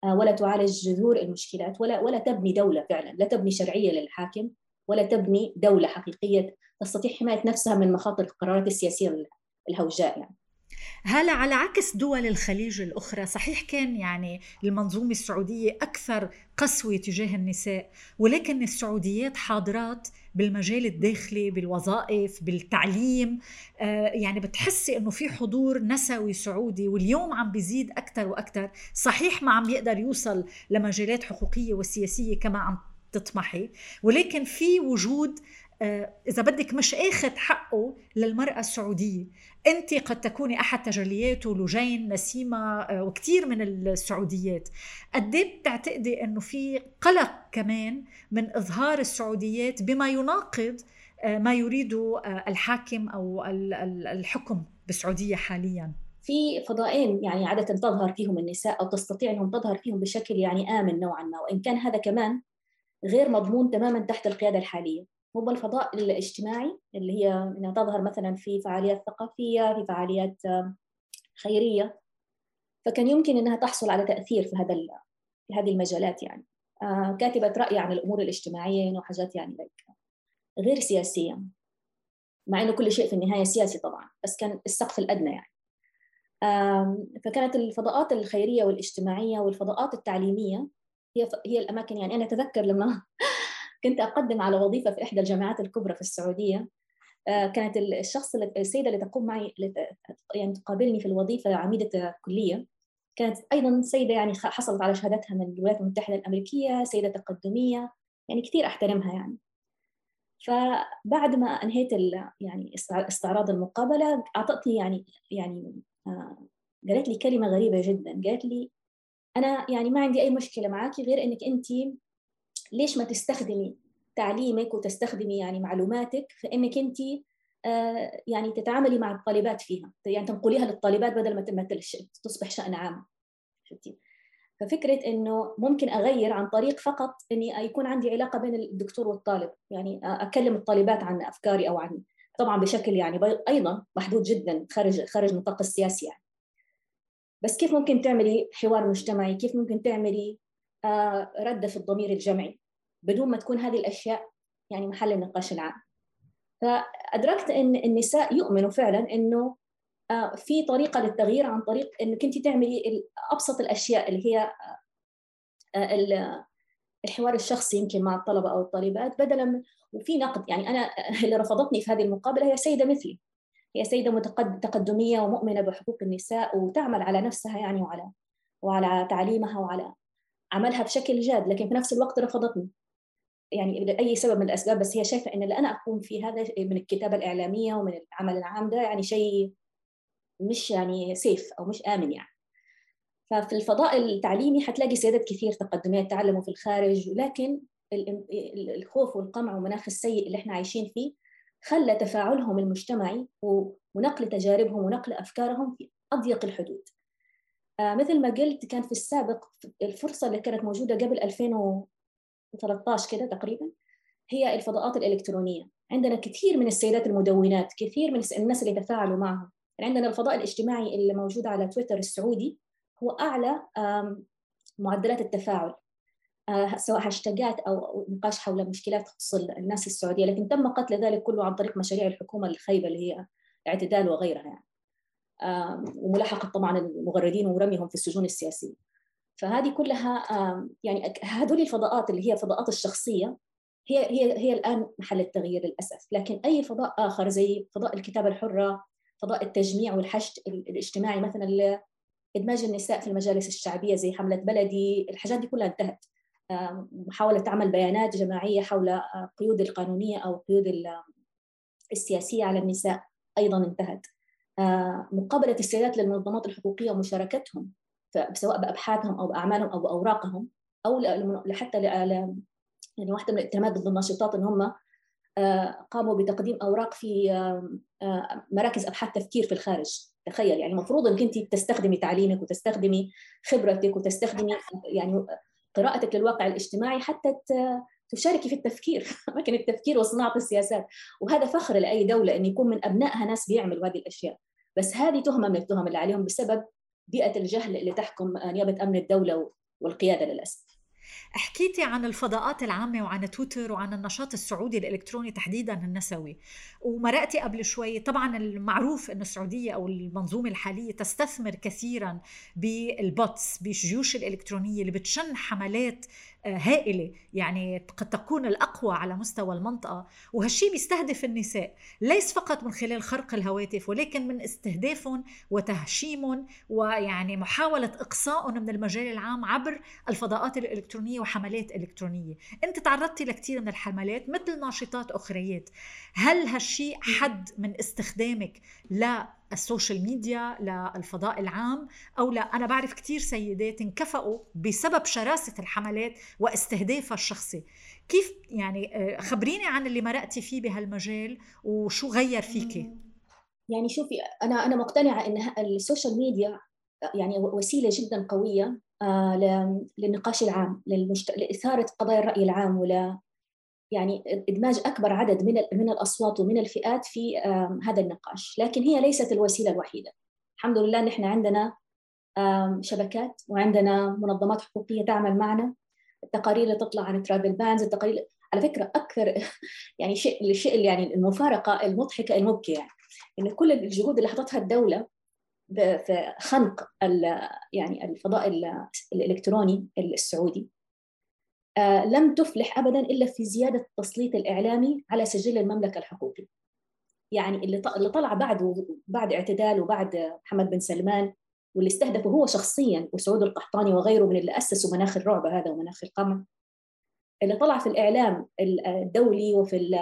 آه، ولا تعالج جذور المشكلات ولا ولا تبني دولة فعلا لا تبني شرعية للحاكم ولا تبني دولة حقيقية تستطيع حماية نفسها من مخاطر القرارات السياسية الهوجاء يعني. هلا على عكس دول الخليج الأخرى صحيح كان يعني المنظومة السعودية أكثر قسوة تجاه النساء ولكن السعوديات حاضرات بالمجال الداخلي بالوظائف بالتعليم آه يعني بتحسي إنه في حضور نسوي سعودي واليوم عم بيزيد أكثر وأكثر. صحيح ما عم بيقدر يوصل لمجالات حقوقية وسياسية كما عم تطمحي ولكن في وجود آه، إذا بدك مش آخذ حقه للمرأة السعودية. أنت قد تكوني أحد تجلياته لجين نسيمة آه، وكثير من السعوديات. قد إيه بتعتقدي إنه في قلق كمان من إظهار السعوديات بما يناقض آه، ما يريده الحاكم أو الحكم بالسعودية حاليا؟ في فضائين يعني عادة تظهر فيهم النساء أو تستطيع أنهم تظهر فيهم بشكل يعني آمن نوعا ما. وإن كان هذا كمان غير مضمون تماما تحت القيادة الحالية. هو الفضاء الاجتماعي اللي هي إنها تظهر مثلا في فعاليات ثقافية في فعاليات خيرية. فكان يمكن إنها تحصل على تأثير في هذا في هذه المجالات يعني. آه، كاتبه رأي عن الأمور الاجتماعية وحاجات يعني غير سياسية مع إنه كل شيء في النهاية سياسي طبعا بس كان السقف الأدنى يعني. فكانت الفضاءات الخيرية والاجتماعية والفضاءات التعليمية هي هي الأماكن يعني. أنا أتذكر لما كنت أقدم على وظيفة في إحدى الجامعات الكبرى في السعودية. آه، كانت الشخص السيدة اللي تقوم معي يعني تقابلني في الوظيفة عميدة كلية كانت أيضا سيدة يعني حصلت على شهادتها من الولايات المتحدة الأمريكية سيدة تقدمية يعني كثير أحترمها يعني. فبعد ما أنهيت يعني استعراض المقابلة أعطتني يعني يعني آه، قالت لي كلمة غريبة جدا. قالت لي أنا يعني ما عندي أي مشكلة معك غير إنك أنت ليش ما تستخدمي تعليمك وتستخدمي يعني معلوماتك في إنك أنت آه، يعني تتعاملي مع الطالبات فيها؟ يعني تنقليها للطالبات بدل ما تصبح شأن عام. شفتي؟ ففكرة إنه ممكن أغير عن طريق فقط إني يكون عندي علاقة بين الدكتور والطالب. يعني أكلم الطالبات عن أفكاري أو عن طبعا بشكل يعني أيضا محدود جدا خارج خارج نطاق السياسي يعني. بس كيف ممكن تعملي حوار مجتمعي؟ كيف ممكن تعملي آه، ردة في الضمير الجمعي؟ بدون ما تكون هذه الأشياء يعني محل النقاش العام. فأدركت إن النساء يؤمنوا فعلا إنه آه، في طريقة للتغيير عن طريق إنك أنت تعملي أبسط الأشياء اللي هي آه، الحوار الشخصي يمكن مع الطلبة أو الطالبات بدلا من وفي نقد يعني أنا اللي رفضتني في هذه المقابلة هي سيدة مثلي. هي سيدة تقدمية ومؤمنة بحقوق النساء وتعمل على نفسها يعني وعلى وعلى تعليمها وعلى عملها بشكل جاد لكن في نفس الوقت رفضتني. يعني لأي سبب من الأسباب بس هي شايفة إن اللي أنا أقوم فيه هذا من الكتابة الإعلامية ومن العمل العام ده يعني شيء مش يعني سيف أو مش آمن يعني ففي الفضاء التعليمي حتلاقي سيدات كثير تقدميات تعلموا في الخارج لكن الخوف والقمع والمناخ السيء اللي إحنا عايشين فيه خلى تفاعلهم المجتمعي ونقل تجاربهم ونقل أفكارهم في أضيق الحدود. آه مثل ما قلت كان في السابق الفرصة اللي كانت موجودة قبل 2013 كده تقريبا هي الفضاءات الإلكترونية، عندنا كثير من السيدات المدونات، كثير من الناس اللي تفاعلوا معهم، عندنا الفضاء الاجتماعي اللي موجود على تويتر السعودي هو أعلى معدلات التفاعل آه، سواء هاشتاجات أو نقاش حول مشكلات تخص الناس السعودية. لكن تم قتل ذلك كله عن طريق مشاريع الحكومة الخيبة اللي هي اعتدال وغيرها يعني. وملاحقة طبعا المغردين ورميهم في السجون السياسية. فهذه كلها يعني هذول الفضاءات اللي هي فضاءات الشخصية هي هي هي الآن محل التغيير للأسف. لكن أي فضاء آخر زي فضاء الكتابة الحرة فضاء التجميع والحشد الاجتماعي مثلا إدماج النساء في المجالس الشعبية زي حملة بلدي الحاجات دي كلها انتهت. محاولة عمل بيانات جماعية حول قيود القانونية أو قيود السياسية على النساء أيضا انتهت. مقابلة السيدات للمنظمات الحقوقية ومشاركتهم. سواء بأبحاثهم أو بأعمالهم أو بأوراقهم أو حتى يعني واحدة من الاتهامات ضد الناشطات إن هم قاموا بتقديم أوراق في مراكز أبحاث تفكير في الخارج. تخيل يعني المفروض إنك أنت تستخدمي تعليمك وتستخدمي خبرتك وتستخدمي يعني قراءتك للواقع الاجتماعي حتى تشاركي في التفكير أماكن التفكير وصناعة السياسات. وهذا فخر لأي دولة أن يكون من أبنائها ناس بيعملوا هذه الأشياء. بس هذه تهمة من التهم اللي عليهم بسبب بيئة الجهل اللي تحكم نيابة أمن الدولة والقيادة للأسف. حكيتي عن الفضاءات العامة وعن تويتر وعن النشاط السعودي الإلكتروني تحديدا النسوي. ومرأتي قبل شوي طبعا المعروف أن السعودية أو المنظومة الحالية تستثمر كثيرا بالبوتس بالجيوش الإلكترونية اللي بتشن حملات هائلة يعني قد تكون الأقوى على مستوى المنطقة. وهالشي بيستهدف النساء ليس فقط من خلال خرق الهواتف ولكن من استهدافهم وتهشيمهم ويعني محاولة إقصائهم من المجال العام عبر الفضاءات الإلكترونية وحملات إلكترونية. أنت تعرضتي لكثير من الحملات مثل ناشطات أخريات. هل هالشي حد من استخدامك لل social media للفضاء العام أو لا أنا بعرف كثير سيدات انكفأوا بسبب شراسة الحملات واستهدافها الشخصي كيف يعني آه، خبريني عن اللي مرقتي فيه بهالمجال وشو غير فيكي يعني شوفي أنا أنا مقتنعة إن ال social media يعني وسيلة جدا قوية آه، للنقاش العام. لإثارة قضايا الرأي العام ولا يعني إدماج أكبر عدد من من الأصوات ومن الفئات في هذا النقاش، لكن هي ليست الوسيلة الوحيدة. الحمد لله نحن عندنا شبكات وعندنا منظمات حقوقية تعمل معنا التقارير اللي تطلع عن ترافل بانز التقارير على فكرة أكثر يعني شيء الشيء يعني المفارقة المضحكة المبكية يعني ان كل الجهود اللي حطتها الدولة في خنق يعني الفضاء الإلكتروني السعودي لم تفلح ابدا إلا في زيادة التسليط الإعلامي على سجل المملكة الحقوقي. يعني اللي اللي طلع بعد بعد اعتدال وبعد محمد بن سلمان واللي استهدفه هو شخصيا وسعود القحطاني وغيره من اللي أسسوا مناخ الرعب هذا ومناخ القمع اللي طلع في الإعلام الدولي وفي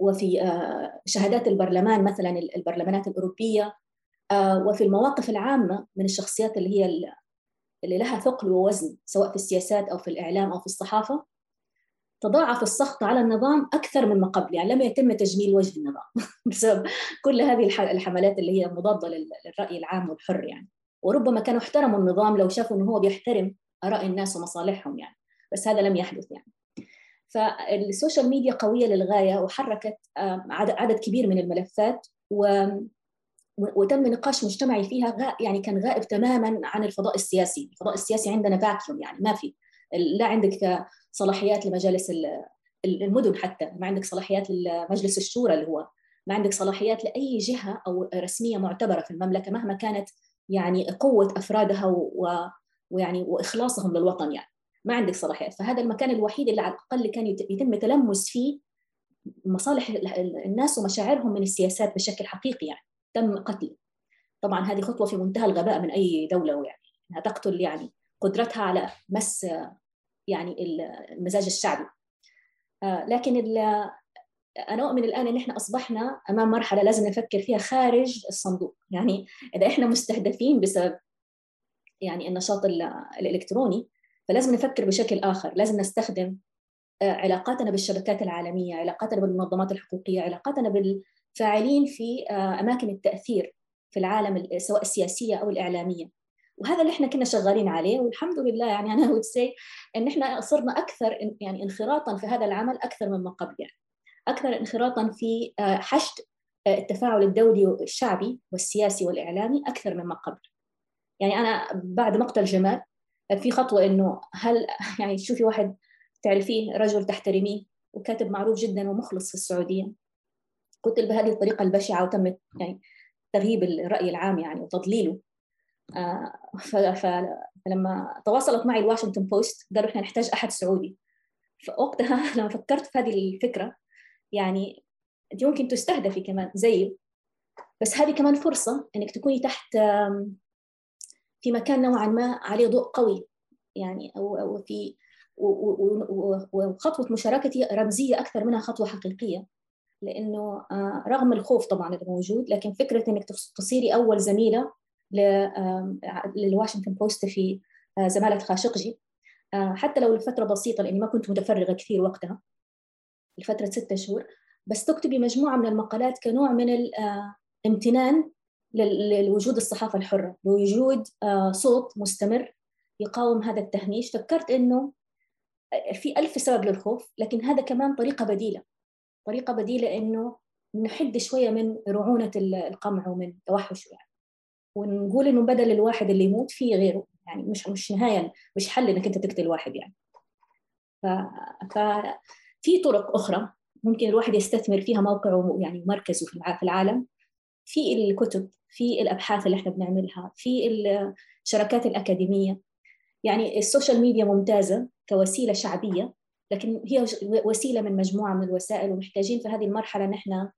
وفي آه، شهادات البرلمان مثلا البرلمانات الأوروبية آه، وفي المواقف العامة من الشخصيات اللي هي اللي لها ثقل ووزن سواء في السياسات أو في الإعلام أو في الصحافة تضاعف السخط على النظام أكثر مما قبل يعني لم يتم تجميل وجه النظام بسبب كل هذه الحملات اللي هي مضادة للرأي العام والحر يعني. وربما كانوا احترموا النظام لو شافوا إنه هو بيحترم آراء الناس ومصالحهم يعني بس هذا لم يحدث يعني. فال social media قوية للغاية وحركت عدد كبير من الملفات و وتم نقاش مجتمعي فيها غا يعني كان غائب تماما عن الفضاء السياسي، الفضاء السياسي عندنا vacuum يعني ما في. لا عندك صلاحيات لمجالس المدن حتى، ما عندك صلاحيات لمجلس الشورى اللي هو. ما عندك صلاحيات لأي جهة أو رسمية معتبرة في المملكة مهما كانت يعني قوة أفرادها و... ويعني وإخلاصهم للوطن يعني. ما عندك صلاحيات. فهذا المكان الوحيد اللي على الأقل كان يتم تلمس فيه مصالح الناس ومشاعرهم من السياسات بشكل حقيقي يعني. تم قتل طبعا هذه خطوة في منتهى الغباء من أي دولة يعني إنها تقتل يعني قدرتها على مس يعني المزاج الشعبي. آه، لكن أنا أؤمن الآن إن إحنا أصبحنا أمام مرحلة لازم نفكر فيها خارج الصندوق. يعني إذا إحنا مستهدفين بسبب يعني النشاط الإلكتروني فلازم نفكر بشكل آخر. لازم نستخدم آه، علاقاتنا بالشبكات العالمية علاقاتنا بالمنظمات الحقوقية علاقاتنا بالفاعلين في آه، أماكن التأثير في العالم سواء السياسية أو الإعلامية. وهذا اللي إحنا كنا شغالين عليه والحمد لله يعني أنا ود سي إن إحنا صرنا أكثر يعني انخراطا في هذا العمل أكثر مما قبل يعني. أكثر انخراطا في آه، حشد التفاعل الدولي والشعبي والسياسي والإعلامي أكثر مما قبل. يعني أنا بعد مقتل جمال في خطوة إنه هل يعني تشوفي واحد تعرفيه رجل تحترميه وكاتب معروف جدا ومخلص في السعودية. قتل بهذه الطريقة البشعة وتم يعني تغييب الرأي العام يعني وتضليله. آه فلما تواصلت معي الواشنطن بوست قالوا إحنا نحتاج أحد سعودي. فوقتها لما فكرت في هذه الفكرة يعني أنت ممكن تستهدفي كمان زيه بس هذه كمان فرصة إنك تكوني تحت في مكان نوعا ما عليه ضوء قوي يعني أو في وخطوة مشاركتي رمزية أكثر منها خطوة حقيقية. لأنه آه، رغم الخوف طبعا اللي موجود لكن فكرة إنك تصيري أول زميلة للواشنطن بوست في آه، زمالة خاشقجي. آه، حتى لو لفتره بسيطة لأني ما كنت متفرغة كثير وقتها لفتره ستة شهور بس تكتبي مجموعة من المقالات كنوع من الامتنان لوجود الصحافة الحرة لوجود صوت مستمر يقاوم هذا التهميش. فكرت إنه في ألف سبب للخوف لكن هذا كمان طريقة بديلة. طريقة بديلة إنه نحد شوية من رعونة القمع ومن توحش يعني. ونقول إنه بدل الواحد اللي يموت في غيره يعني مش مش نهاية مش حل إنك أنت تقتل واحد يعني. ف... ففي طرق أخرى ممكن الواحد يستثمر فيها موقعه يعني مركزه في العالم. في الكتب في الأبحاث اللي إحنا بنعملها في الشراكات الأكاديمية. يعني ال social media ممتازة كوسيلة شعبية. لكن هي وسيلة من مجموعة من الوسائل ومحتاجين في هذه المرحلة نحن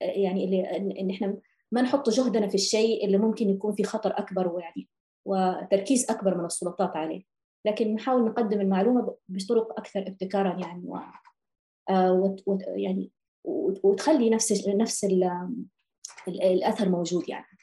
يعني اللي ان إحنا ما نحط جهدنا في الشيء اللي ممكن يكون في خطر أكبر ويعني وتركيز أكبر من السلطات عليه. لكن نحاول نقدم المعلومة بطرق أكثر ابتكارا يعني و, آه، يعني وتخلي نفس نفس الأثر موجود يعني. آه،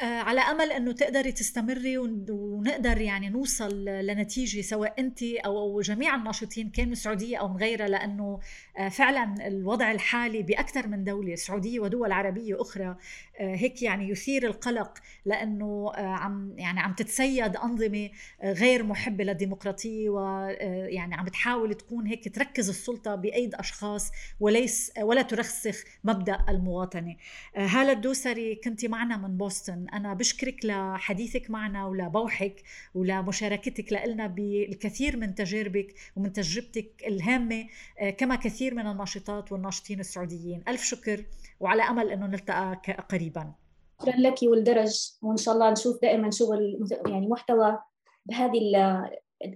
على أمل أنه تقدري تستمري ونقدر يعني نوصل لنتيجة سواء أنت أو جميع الناشطين كان من السعودية أو من غيرها لأنه آه، فعلا الوضع الحالي بأكثر من دولة السعودية ودول عربية أخرى آه، هيك يعني يثير القلق لأنه عم يعني عم تتسيد أنظمة غير محبة للديمقراطية ويعني عم بتحاول تكون هيك تركز السلطة بأيد أشخاص وليس ولا ترسخ مبدأ المواطنة. هالة الدوسري كنت معنا من بوسطن. أنا بشكرك لحديثك معنا ولبوحك ولمشاركتك لنا بالكثير من تجاربك ومن تجربتك الهامة آه، كما كثير من الناشطات والناشطين السعوديين. ألف شكر وعلى أمل أنه نلتقى قريبا. شكرا لك والدرج وإن شاء الله نشوف دائما شغل يعني محتوى بهذه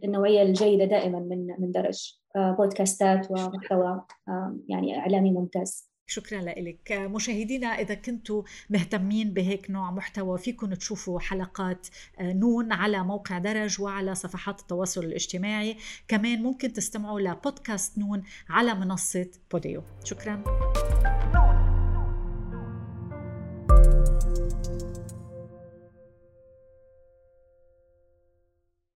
النوعية الجيدة دائما من من درج آه، بودكاستات ومحتوى يعني إعلامي ممتاز. شكرا لك. مشاهدينا إذا كنتوا مهتمين بهيك نوع محتوى فيكم تشوفوا حلقات آه، نون على موقع درج وعلى صفحات التواصل الاجتماعي. كمان ممكن تستمعوا لبودكاست نون على منصة بوديو. شكرا. نون.